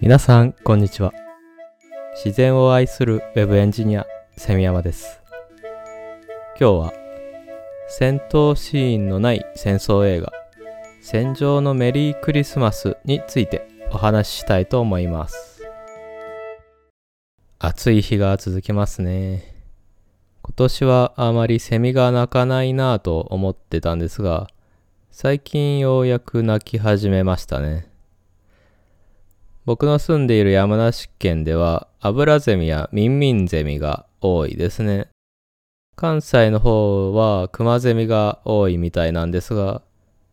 皆さん、こんにちは。自然を愛するウェブエンジニア、セミヤマです。今日は、戦闘シーンのない戦争映画、戦場のメリークリスマスについてお話ししたいと思います。暑い日が続きますね。今年はあまりセミが鳴かないなぁと思ってたんですが、最近ようやく鳴き始めましたね。僕の住んでいる山梨県ではアブラゼミやミンミンゼミが多いですね。関西の方はクマゼミが多いみたいなんですが、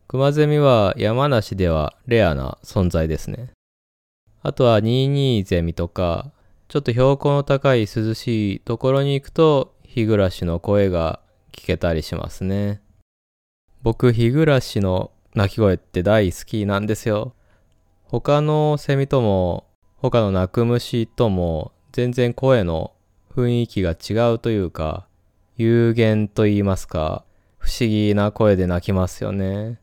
クマゼミは山梨ではレアな存在ですね。あとはニーニーゼミとか、ちょっと標高の高い涼しいところに行くと日暮らしの声が聞けたりしますね。僕、日暮らしの鳴き声って大好きなんですよ。他のセミとも、他の鳴く虫とも、全然声の雰囲気が違うというか、有限と言いますか、不思議な声で鳴きますよね。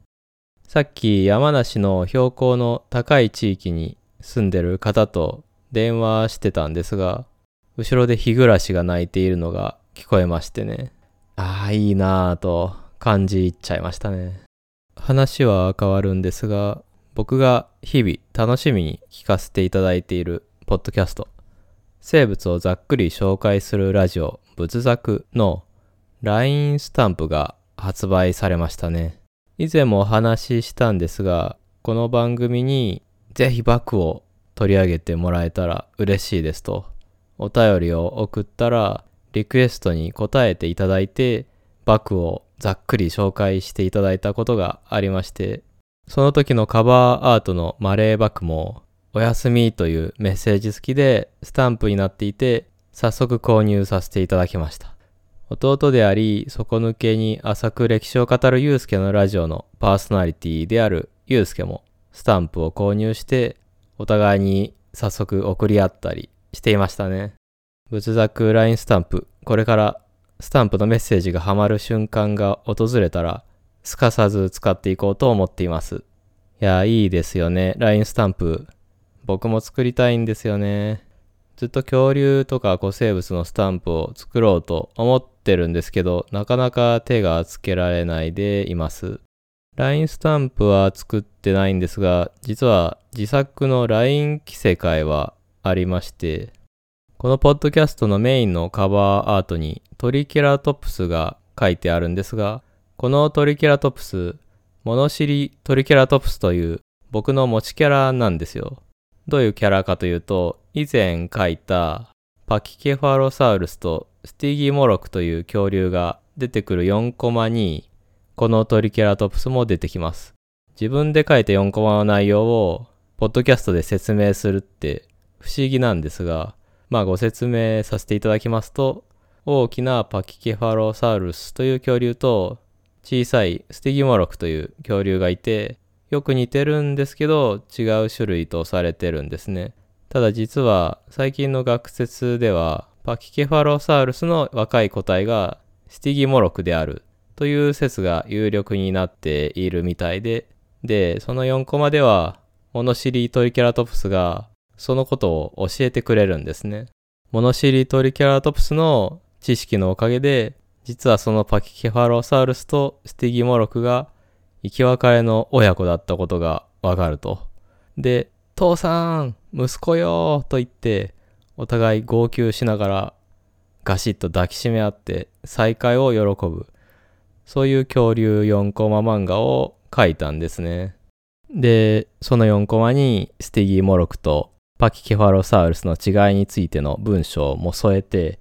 さっき山梨の標高の高い地域に住んでる方と電話してたんですが、後ろで日暮らしが鳴いているのが聞こえましてね。ああ、いいなぁと感じ入っちゃいましたね。話は変わるんですが、僕が日々楽しみに聞かせていただいているポッドキャスト、生物をざっくり紹介するラジオ、仏作の LINE スタンプが発売されましたね。以前もお話ししたんですが、この番組にぜひバックを取り上げてもらえたら嬉しいですと、お便りを送ったら、リクエストに答えていただいて、バックをざっくり紹介していただいたことがありまして、その時のカバーアートのマレーバックも、おやすみというメッセージ付きでスタンプになっていて、早速購入させていただきました。弟であり、底抜けに浅く歴史を語るユうスケのラジオのパーソナリティであるユうスケもスタンプを購入して、お互いに早速送り合ったりしていましたね。仏作 LINE スタンプ、これからスタンプのメッセージがハマる瞬間が訪れたら、すかさず使っていこうと思っています。いや、いいですよね。LINE スタンプ。僕も作りたいんですよね。ずっと恐竜とか古生物のスタンプを作ろうと思ってるんですけど、なかなか手がつけられないでいます。LINE スタンプは作ってないんですが、実は自作の LINE 着せ替えはありまして、このポッドキャストのメインのカバーアートにトリケラトプスが書いてあるんですが、このトリケラトプス、物知りトリケラトプスという僕の持ちキャラなんですよ。どういうキャラかというと、以前書いたパキケファロサウルスとスティギモロクという恐竜が出てくる4コマに、このトリケラトプスも出てきます。自分で書いた4コマの内容を、ポッドキャストで説明するって不思議なんですが、まあご説明させていただきますと、大きなパキケファロサウルスという恐竜と、小さいスティギモロクという恐竜がいて、よく似てるんですけど違う種類とされてるんですね。ただ実は最近の学説ではパキケファロサウルスの若い個体がスティギモロクであるという説が有力になっているみたいで、で、その4コマでは物知りトリケラトプスがそのことを教えてくれるんですね。物知りトリケラトプスの知識のおかげで実はそのパキケファロサウルスとスティギモロクが生き別れの親子だったことがわかると。で、父さん、息子よと言って、お互い号泣しながらガシッと抱きしめ合って再会を喜ぶ。そういう恐竜4コマ漫画を描いたんですね。で、その4コマにスティギモロクとパキケファロサウルスの違いについての文章も添えて、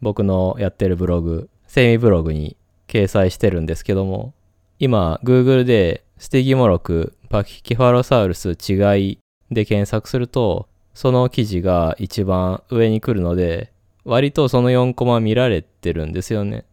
僕のやってるブログ、セミブログに掲載してるんですけども、今、Google でステギモロク、パキケファロサウルス違いで検索すると、その記事が一番上に来るので、割とその4コマ見られてるんですよね。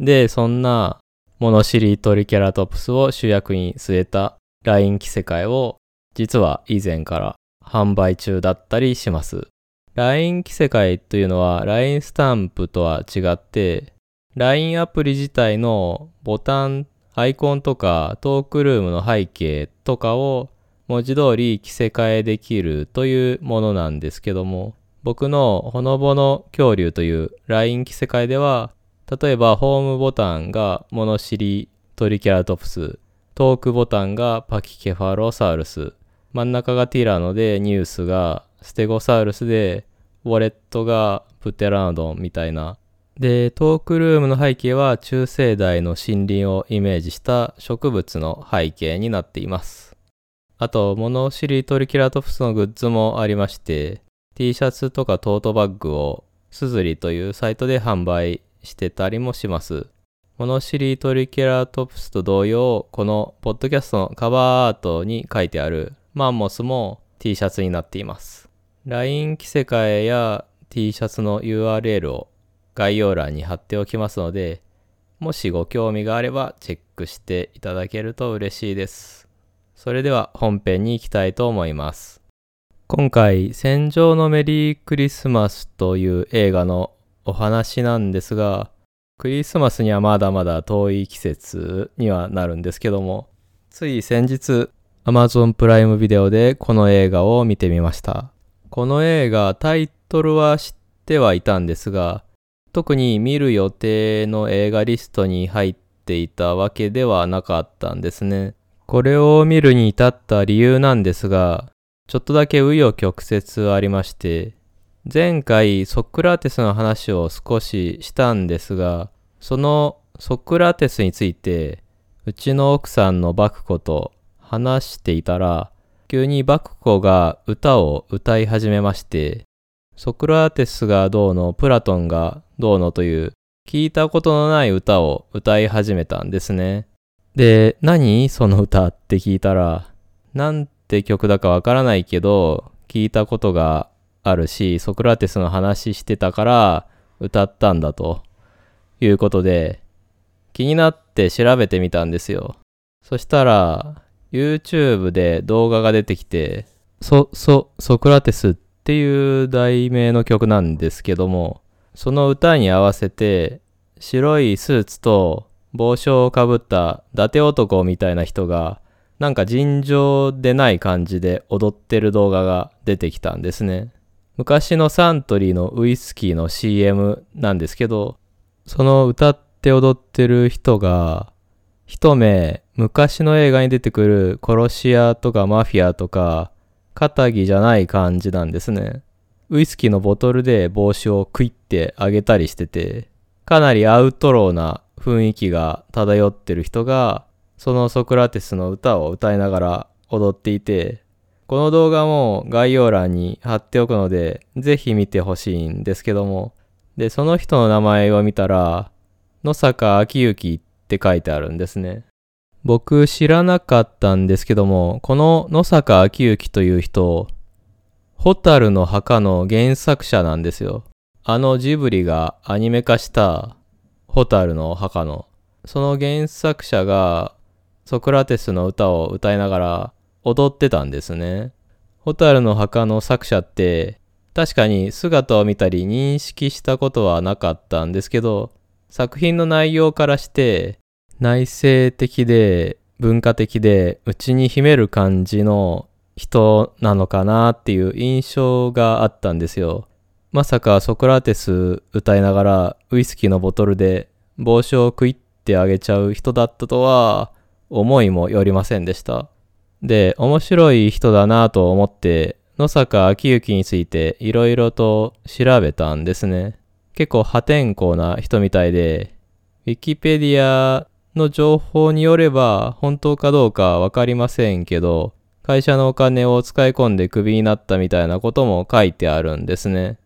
で、そんなモノシリトリケラトプスを主役に据えた LINE 着せ替えを実は以前から販売中だったりします。LINE 着せ替えというのは LINE スタンプとは違って、LINE アプリ自体のボタン、アイコンとかトークルームの背景とかを文字通り着せ替えできるというものなんですけども、僕のほのぼの恐竜という LINE 着せ替えでは、例えばホームボタンがモノシリトリケラトプス、トークボタンがパキケファロサウルス、真ん中がティラノでニュースがステゴサウルスで、ウォレットがプテラノドンみたいな。で、トークルームの背景は中生代の森林をイメージした植物の背景になっています。あと、モノシリトリケラトプスのグッズもありまして、T シャツとかトートバッグをスズリというサイトで販売してたりもします。モノシリトリケラトプスと同様、このポッドキャストのカバーアートに書いてあるマンモスも T シャツになっています。LINE 着せ替えや T シャツの URL を概要欄に貼っておきますので、もしご興味があればチェックしていただけると嬉しいです。それでは本編に行きたいと思います。今回、戦場のメリークリスマスという映画のお話なんですが、クリスマスにはまだまだ遠い季節にはなるんですけども、つい先日、Amazon プライムビデオでこの映画を見てみました。この映画、タイトルは知ってはいたんですが、特に見る予定の映画リストに入っていたわけではなかったんですね。これを見るに至った理由なんですが、ちょっとだけ紆余曲折ありまして、前回ソクラテスの話を少ししたんですが、そのソクラテスについて、うちの奥さんのバクコと話していたら、急にバクコが歌を歌い始めまして、ソクラテスがどうの、プラトンがどうのという聞いたことのない歌を歌い始めたんですね。で、何その歌って聞いたら、なんて曲だかわからないけど、聞いたことがあるし、ソクラテスの話してたから歌ったんだということで、気になって調べてみたんですよ。そしたら、YouTube で動画が出てきて、そ、そ、ソクラテスっていう題名の曲なんですけども、その歌に合わせて白いスーツと帽子をかぶった伊達男みたいな人がなんか尋常でない感じで踊ってる動画が出てきたんですね。昔のサントリーのウイスキーの CM なんですけど、その歌って踊ってる人が一目昔の映画に出てくる殺し屋とかマフィアとか肩着じゃない感じなんですね。ウイスキーのボトルで帽子をクイってあげたりしてて、かなりアウトローな雰囲気が漂ってる人が、そのソクラテスの歌を歌いながら踊っていて、この動画も概要欄に貼っておくので、ぜひ見てほしいんですけども、で、その人の名前を見たら、野坂昭之って書いてあるんですね。僕知らなかったんですけども、この野坂昭之という人、ホタルの墓の原作者なんですよ。あのジブリがアニメ化したホタルの墓の。その原作者がソクラテスの歌を歌いながら踊ってたんですね。ホタルの墓の作者って確かに姿を見たり認識したことはなかったんですけど、作品の内容からして内省的で文化的で内に秘める感じの人なのかなっていう印象があったんですよ。まさかソクラテス歌いながらウイスキーのボトルで帽子を食いってあげちゃう人だったとは思いもよりませんでした。で、面白い人だなと思って野坂昭之についていろいろと調べたんですね。結構破天荒な人みたいで、ウィキペディアの情報によれば本当かどうかわかりませんけど、会社のお金を使い込んでクビになったみたいなことも書いてあるんですね。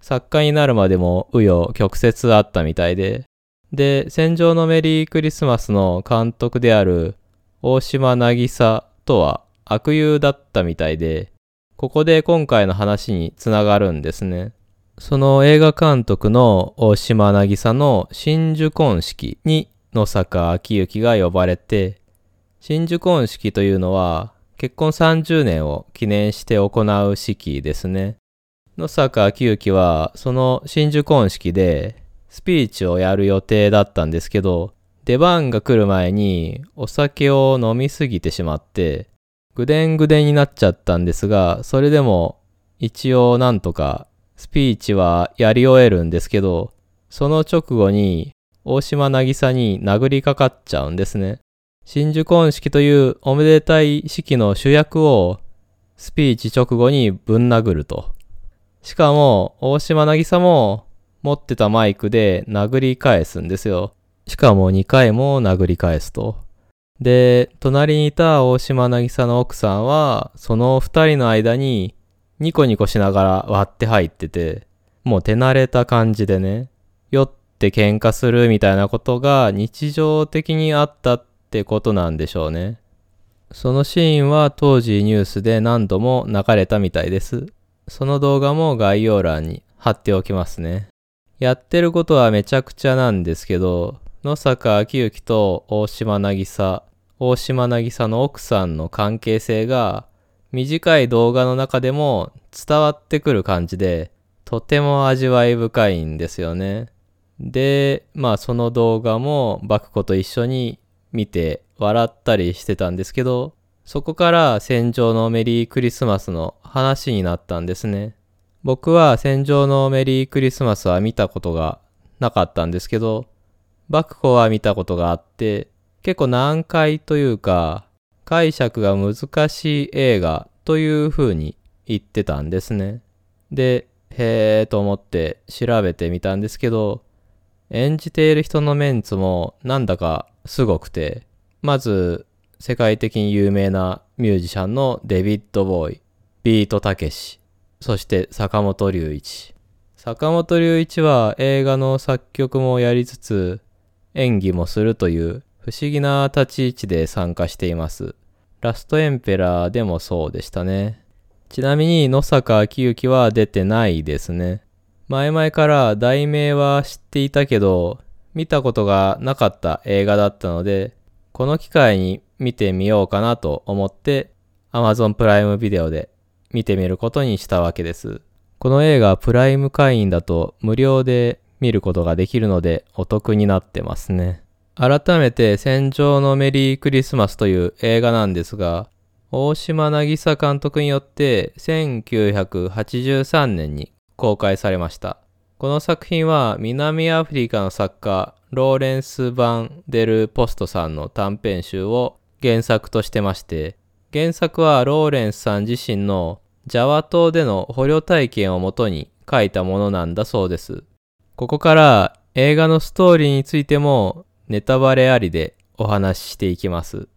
作家になるまでも紆余曲折あったみたいで。で、戦場のメリークリスマスの監督である大島渚とは悪友だったみたいで、ここで今回の話につながるんですね。その映画監督の大島渚の真珠婚式に野坂昭之が呼ばれて、真珠婚式というのは結婚30年を記念して行う式ですね。野坂昭之はその真珠婚式でスピーチをやる予定だったんですけど、出番が来る前にお酒を飲みすぎてしまって、ぐでんぐでんになっちゃったんですが、それでも一応なんとかスピーチはやり終えるんですけど、その直後に大島渚に殴りかかっちゃうんですね。真珠婚式というおめでたい式の主役をスピーチ直後にぶん殴ると。しかも大島渚も持ってたマイクで殴り返すんですよ。しかも2回も殴り返すと。で、隣にいた大島渚の奥さんは、その二人の間にニコニコしながら割って入ってて、もう手慣れた感じでね、酔って喧嘩するみたいなことが日常的にあったっってことなんでしょうね。そのシーンは当時ニュースで何度も流れたみたいです。その動画も概要欄に貼っておきますね。やってることはめちゃくちゃなんですけど、野坂昭之と大島渚、大島渚の奥さんの関係性が短い動画の中でも伝わってくる感じでとても味わい深いんですよね。で、まあその動画もバクコと一緒に見て笑ったりしてたんですけど、そこから戦場のメリークリスマスの話になったんですね。僕は戦場のメリークリスマスは見たことがなかったんですけど、幕府は見たことがあって、結構難解というか、解釈が難しい映画という風に言ってたんですね。で、へーと思って調べてみたんですけど、演じている人のメンツもなんだかすごくて、まず世界的に有名なミュージシャンのデビッド・ボーイ、ビート・たけし、そして坂本龍一。坂本龍一は映画の作曲もやりつつ、演技もするという不思議な立ち位置で参加しています。ラストエンペラーでもそうでしたね。ちなみに野坂昭之は出てないですね。前々から題名は知っていたけど、見たことがなかった映画だったので、この機会に見てみようかなと思って Amazon プライムビデオで見てみることにしたわけです。この映画プライム会員だと無料で見ることができるのでお得になってますね。改めて戦場のメリークリスマスという映画なんですが、大島渚監督によって1983年に公開されました。この作品は南アフリカの作家ローレンス・バン・デル・ポストさんの短編集を原作としてまして、原作はローレンスさん自身のジャワ島での捕虜体験をもとに書いたものなんだそうです。ここから映画のストーリーについてもネタバレありでお話ししていきます。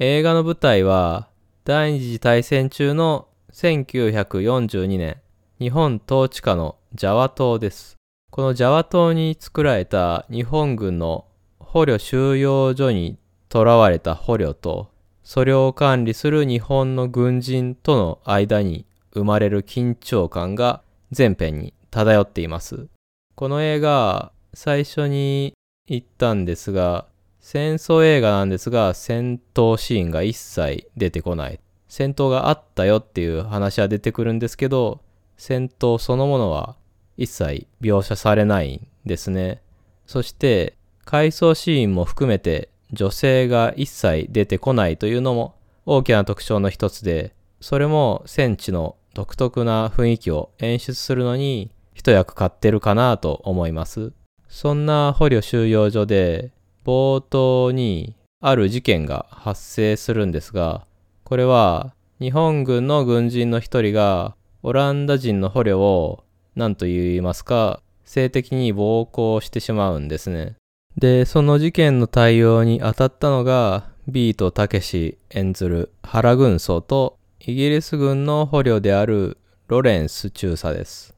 映画の舞台は第二次大戦中の1942年日本統治下のジャワ島です。このジャワ島に作られた日本軍の捕虜収容所に囚われた捕虜とそれを管理する日本の軍人との間に生まれる緊張感が全編に漂っています。この映画、最初に言ったんですが、戦争映画なんですが、戦闘シーンが一切出てこない。戦闘があったよっていう話は出てくるんですけど、戦闘そのものは一切描写されないんですね。そして、回想シーンも含めて女性が一切出てこないというのも大きな特徴の一つで、それも戦地の独特な雰囲気を演出するのに一役買ってるかなと思います。そんな捕虜収容所で冒頭にある事件が発生するんですが、これは日本軍の軍人の一人がオランダ人の捕虜を何と言いますか性的に暴行してしまうんですね。で、その事件の対応に当たったのがビートたけし演ずる原軍曹とイギリス軍の捕虜であるロレンス中佐です。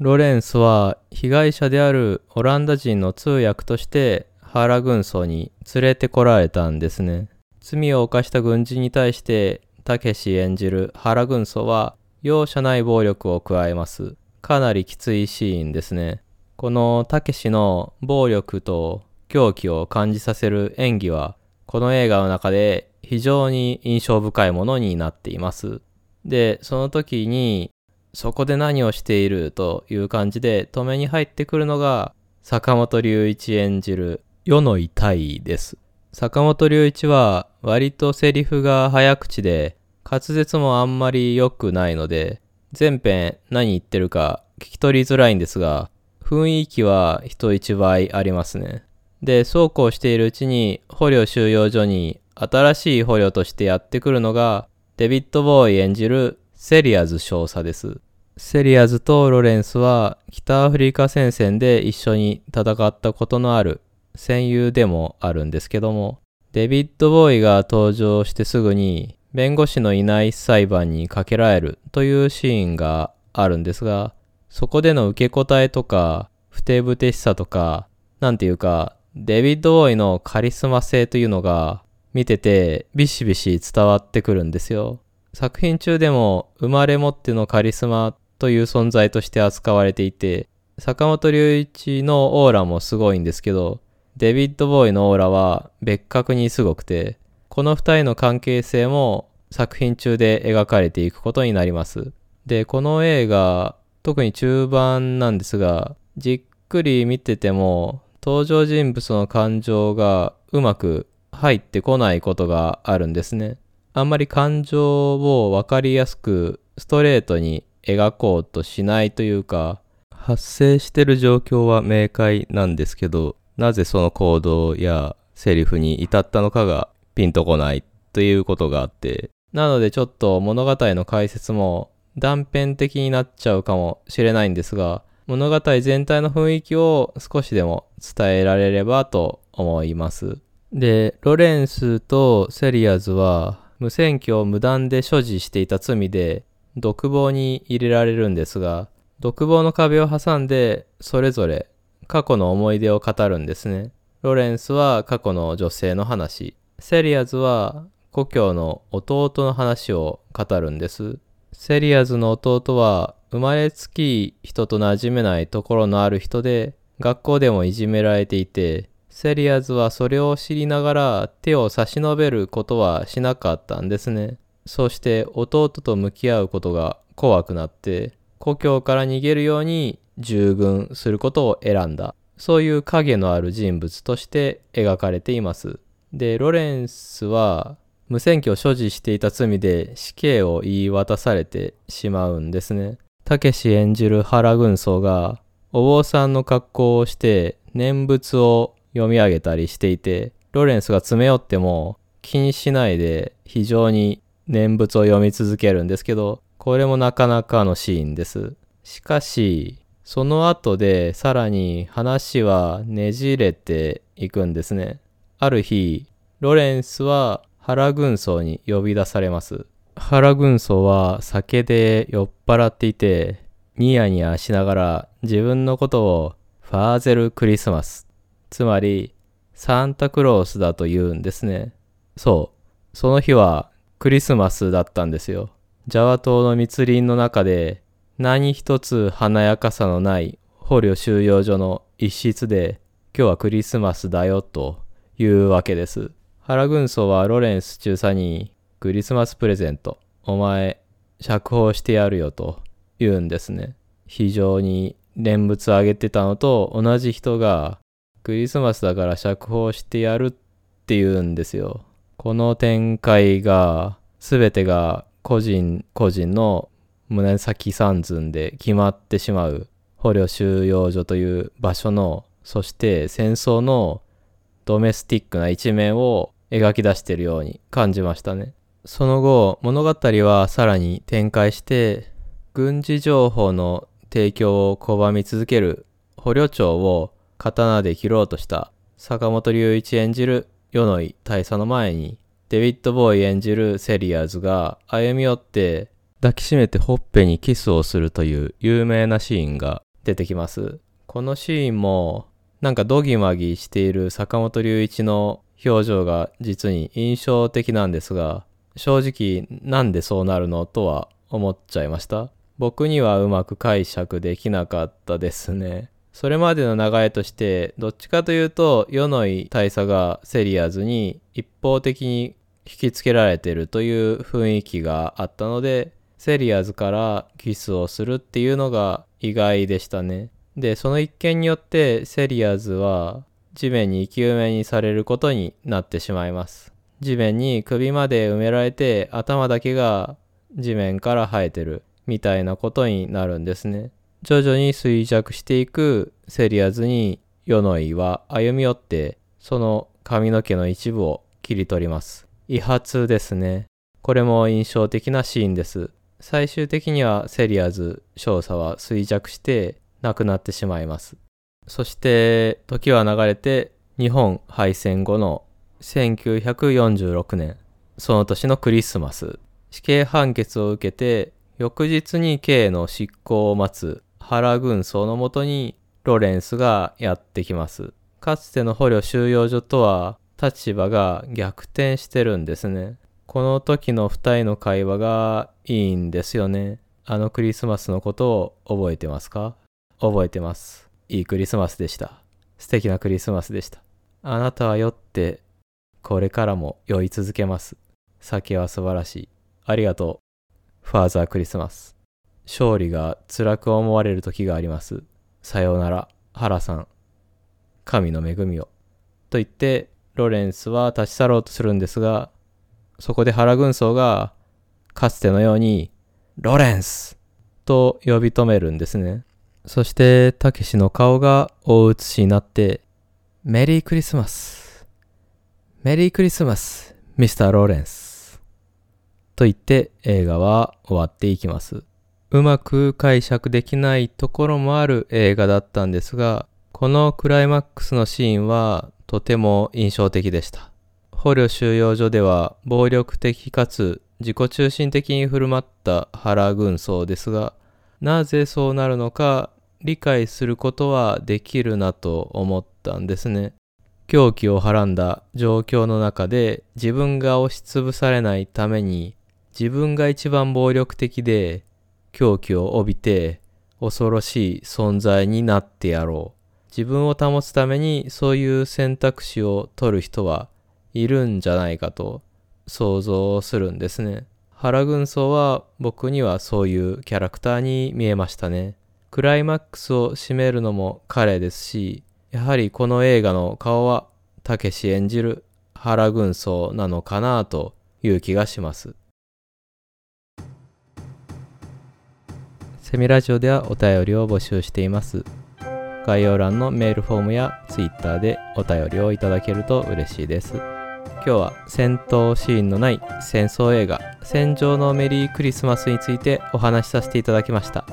ロレンスは被害者であるオランダ人の通訳として原軍曹に連れてこられたんですね。罪を犯した軍人に対してたけし演じる原軍曹は容赦ない暴力を加えます。かなりきついシーンですね。このたけしの暴力と狂気を感じさせる演技はこの映画の中で非常に印象深いものになっています。で、その時にそこで何をしているという感じで止めに入ってくるのが坂本龍一演じる世の痛いです。坂本龍一は割とセリフが早口で滑舌もあんまり良くないので、全編何言ってるか聞き取りづらいんですが、雰囲気は人一倍ありますね。で、そうこうしているうちに捕虜収容所に新しい捕虜としてやってくるのが、デビッド・ボウイ演じるセリアズ少佐です。セリアズとロレンスは北アフリカ戦線で一緒に戦ったことのある戦友でもあるんですけども、デビッド・ボウイが登場してすぐに弁護士のいない裁判にかけられるというシーンがあるんですが、そこでの受け答えとか、不定不定しさとか、なんていうか、デビッド・ボーイのカリスマ性というのが見ててビシビシ伝わってくるんですよ。作品中でも生まれ持ってのカリスマという存在として扱われていて、坂本龍一のオーラもすごいんですけど、デビッド・ボーイのオーラは別格にすごくて、この二人の関係性も作品中で描かれていくことになります。で、この映画、特に中盤なんですが、じっくり見てても、登場人物の感情がうまく入ってこないことがあるんですね。あんまり感情をわかりやすくストレートに描こうとしないというか、発生してる状況は明快なんですけど、なぜその行動やセリフに至ったのかがピンとこないということがあって、なのでちょっと物語の解説も断片的になっちゃうかもしれないんですが、物語全体の雰囲気を少しでも伝えられればと思います。で、ロレンスとセリアズは無線機を無断で所持していた罪で独房に入れられるんですが、独房の壁を挟んでそれぞれ過去の思い出を語るんですね。ロレンスは過去の女性の話、セリアズは故郷の弟の話を語るんです。セリアズの弟は生まれつき人と馴染めないところのある人で、学校でもいじめられていて、セリアズはそれを知りながら手を差し伸べることはしなかったんですね。そして弟と向き合うことが怖くなって、故郷から逃げるように従軍することを選んだ。そういう影のある人物として描かれています。で、ロレンスは無線機を所持していた罪で死刑を言い渡されてしまうんですね。たけし演じる原軍曹がお坊さんの格好をして念仏を読み上げたりしていて、ロレンスが詰め寄っても気にしないで非常に念仏を読み続けるんですけど、これもなかなかのシーンです。しかし、その後でさらに話はねじれていくんですね。ある日、ロレンスは原軍曹に呼び出されます。原軍曹は酒で酔っ払っていて、ニヤニヤしながら自分のことをファーゼルクリスマス、つまりサンタクロースだと言うんですね。そう。その日はクリスマスだったんですよ。ジャワ島の密林の中で何一つ華やかさのない捕虜収容所の一室で今日はクリスマスだよというわけです。原軍曹はロレンス中佐にクリスマスプレゼント、お前、釈放してやるよと言うんですね。非常に念仏あげてたのと同じ人が、クリスマスだから釈放してやるって言うんですよ。この展開が、すべてが個人個人の胸先三寸で決まってしまう捕虜収容所という場所の、そして戦争のドメスティックな一面を描き出しているように感じましたね。その後、物語はさらに展開して、軍事情報の提供を拒み続ける捕虜長を刀で切ろうとした坂本龍一演じるヨノイ大佐の前に、デビッド・ボウイ演じるセリアーズが歩み寄って抱きしめてほっぺにキスをするという有名なシーンが出てきます。このシーンもなんかドギマギしている坂本龍一の表情が実に印象的なんですが、正直なんでそうなるのとは思っちゃいました？僕にはうまく解釈できなかったですね。それまでの流れとして、どっちかというと、ヨノイ大佐がセリアーズに一方的に引きつけられてるという雰囲気があったので、セリアーズからキスをするっていうのが意外でしたね。で、その一件によってセリアーズは地面に生き埋めにされることになってしまいます。地面に首まで埋められて頭だけが地面から生えてるみたいなことになるんですね。徐々に衰弱していくセリアーズにヨノイは歩み寄ってその髪の毛の一部を切り取ります。遺髪ですね。これも印象的なシーンです。最終的にはセリアーズ少佐は衰弱して亡くなってしまいます。そして時は流れて日本敗戦後の1946年、その年のクリスマス、死刑判決を受けて翌日に刑の執行を待つハラ軍曹のもとにロレンスがやってきます。かつての捕虜収容所とは立場が逆転してるんですね。この時の二人の会話がいいんですよね。あのクリスマスのことを覚えてますか？覚えてます。いいクリスマスでした。素敵なクリスマスでした。あなたは酔って、これからも酔い続けます。酒は素晴らしい。ありがとう。ファーザークリスマス。勝利が辛く思われる時があります。さようなら、原さん。神の恵みを。と言って、ロレンスは立ち去ろうとするんですが、そこで原軍曹が、かつてのように、ロレンスと呼び止めるんですね。そして、たけしの顔が大写しになって、メリークリスマス。メリークリスマス、ミスター・ローレンス。と言って映画は終わっていきます。うまく解釈できないところもある映画だったんですが、このクライマックスのシーンはとても印象的でした。捕虜収容所では暴力的かつ自己中心的に振る舞った原軍曹ですが、なぜそうなるのか理解することはできるなと思ったんですね。狂気をはらんだ状況の中で自分が押しつぶされないために自分が一番暴力的で狂気を帯びて恐ろしい存在になってやろう。自分を保つためにそういう選択肢を取る人はいるんじゃないかと想像するんですね。原軍曹は僕にはそういうキャラクターに見えましたね。クライマックスを締めるのも彼ですし、やはりこの映画の顔はたけし演じる原軍曹なのかなという気がします。セミラジオではお便りを募集しています。概要欄のメールフォームや Twitter でお便りをいただけると嬉しいです。今日は戦闘シーンのない戦争映画「戦場のメリークリスマス」についてお話しさせていただきました。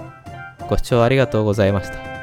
ご視聴ありがとうございました。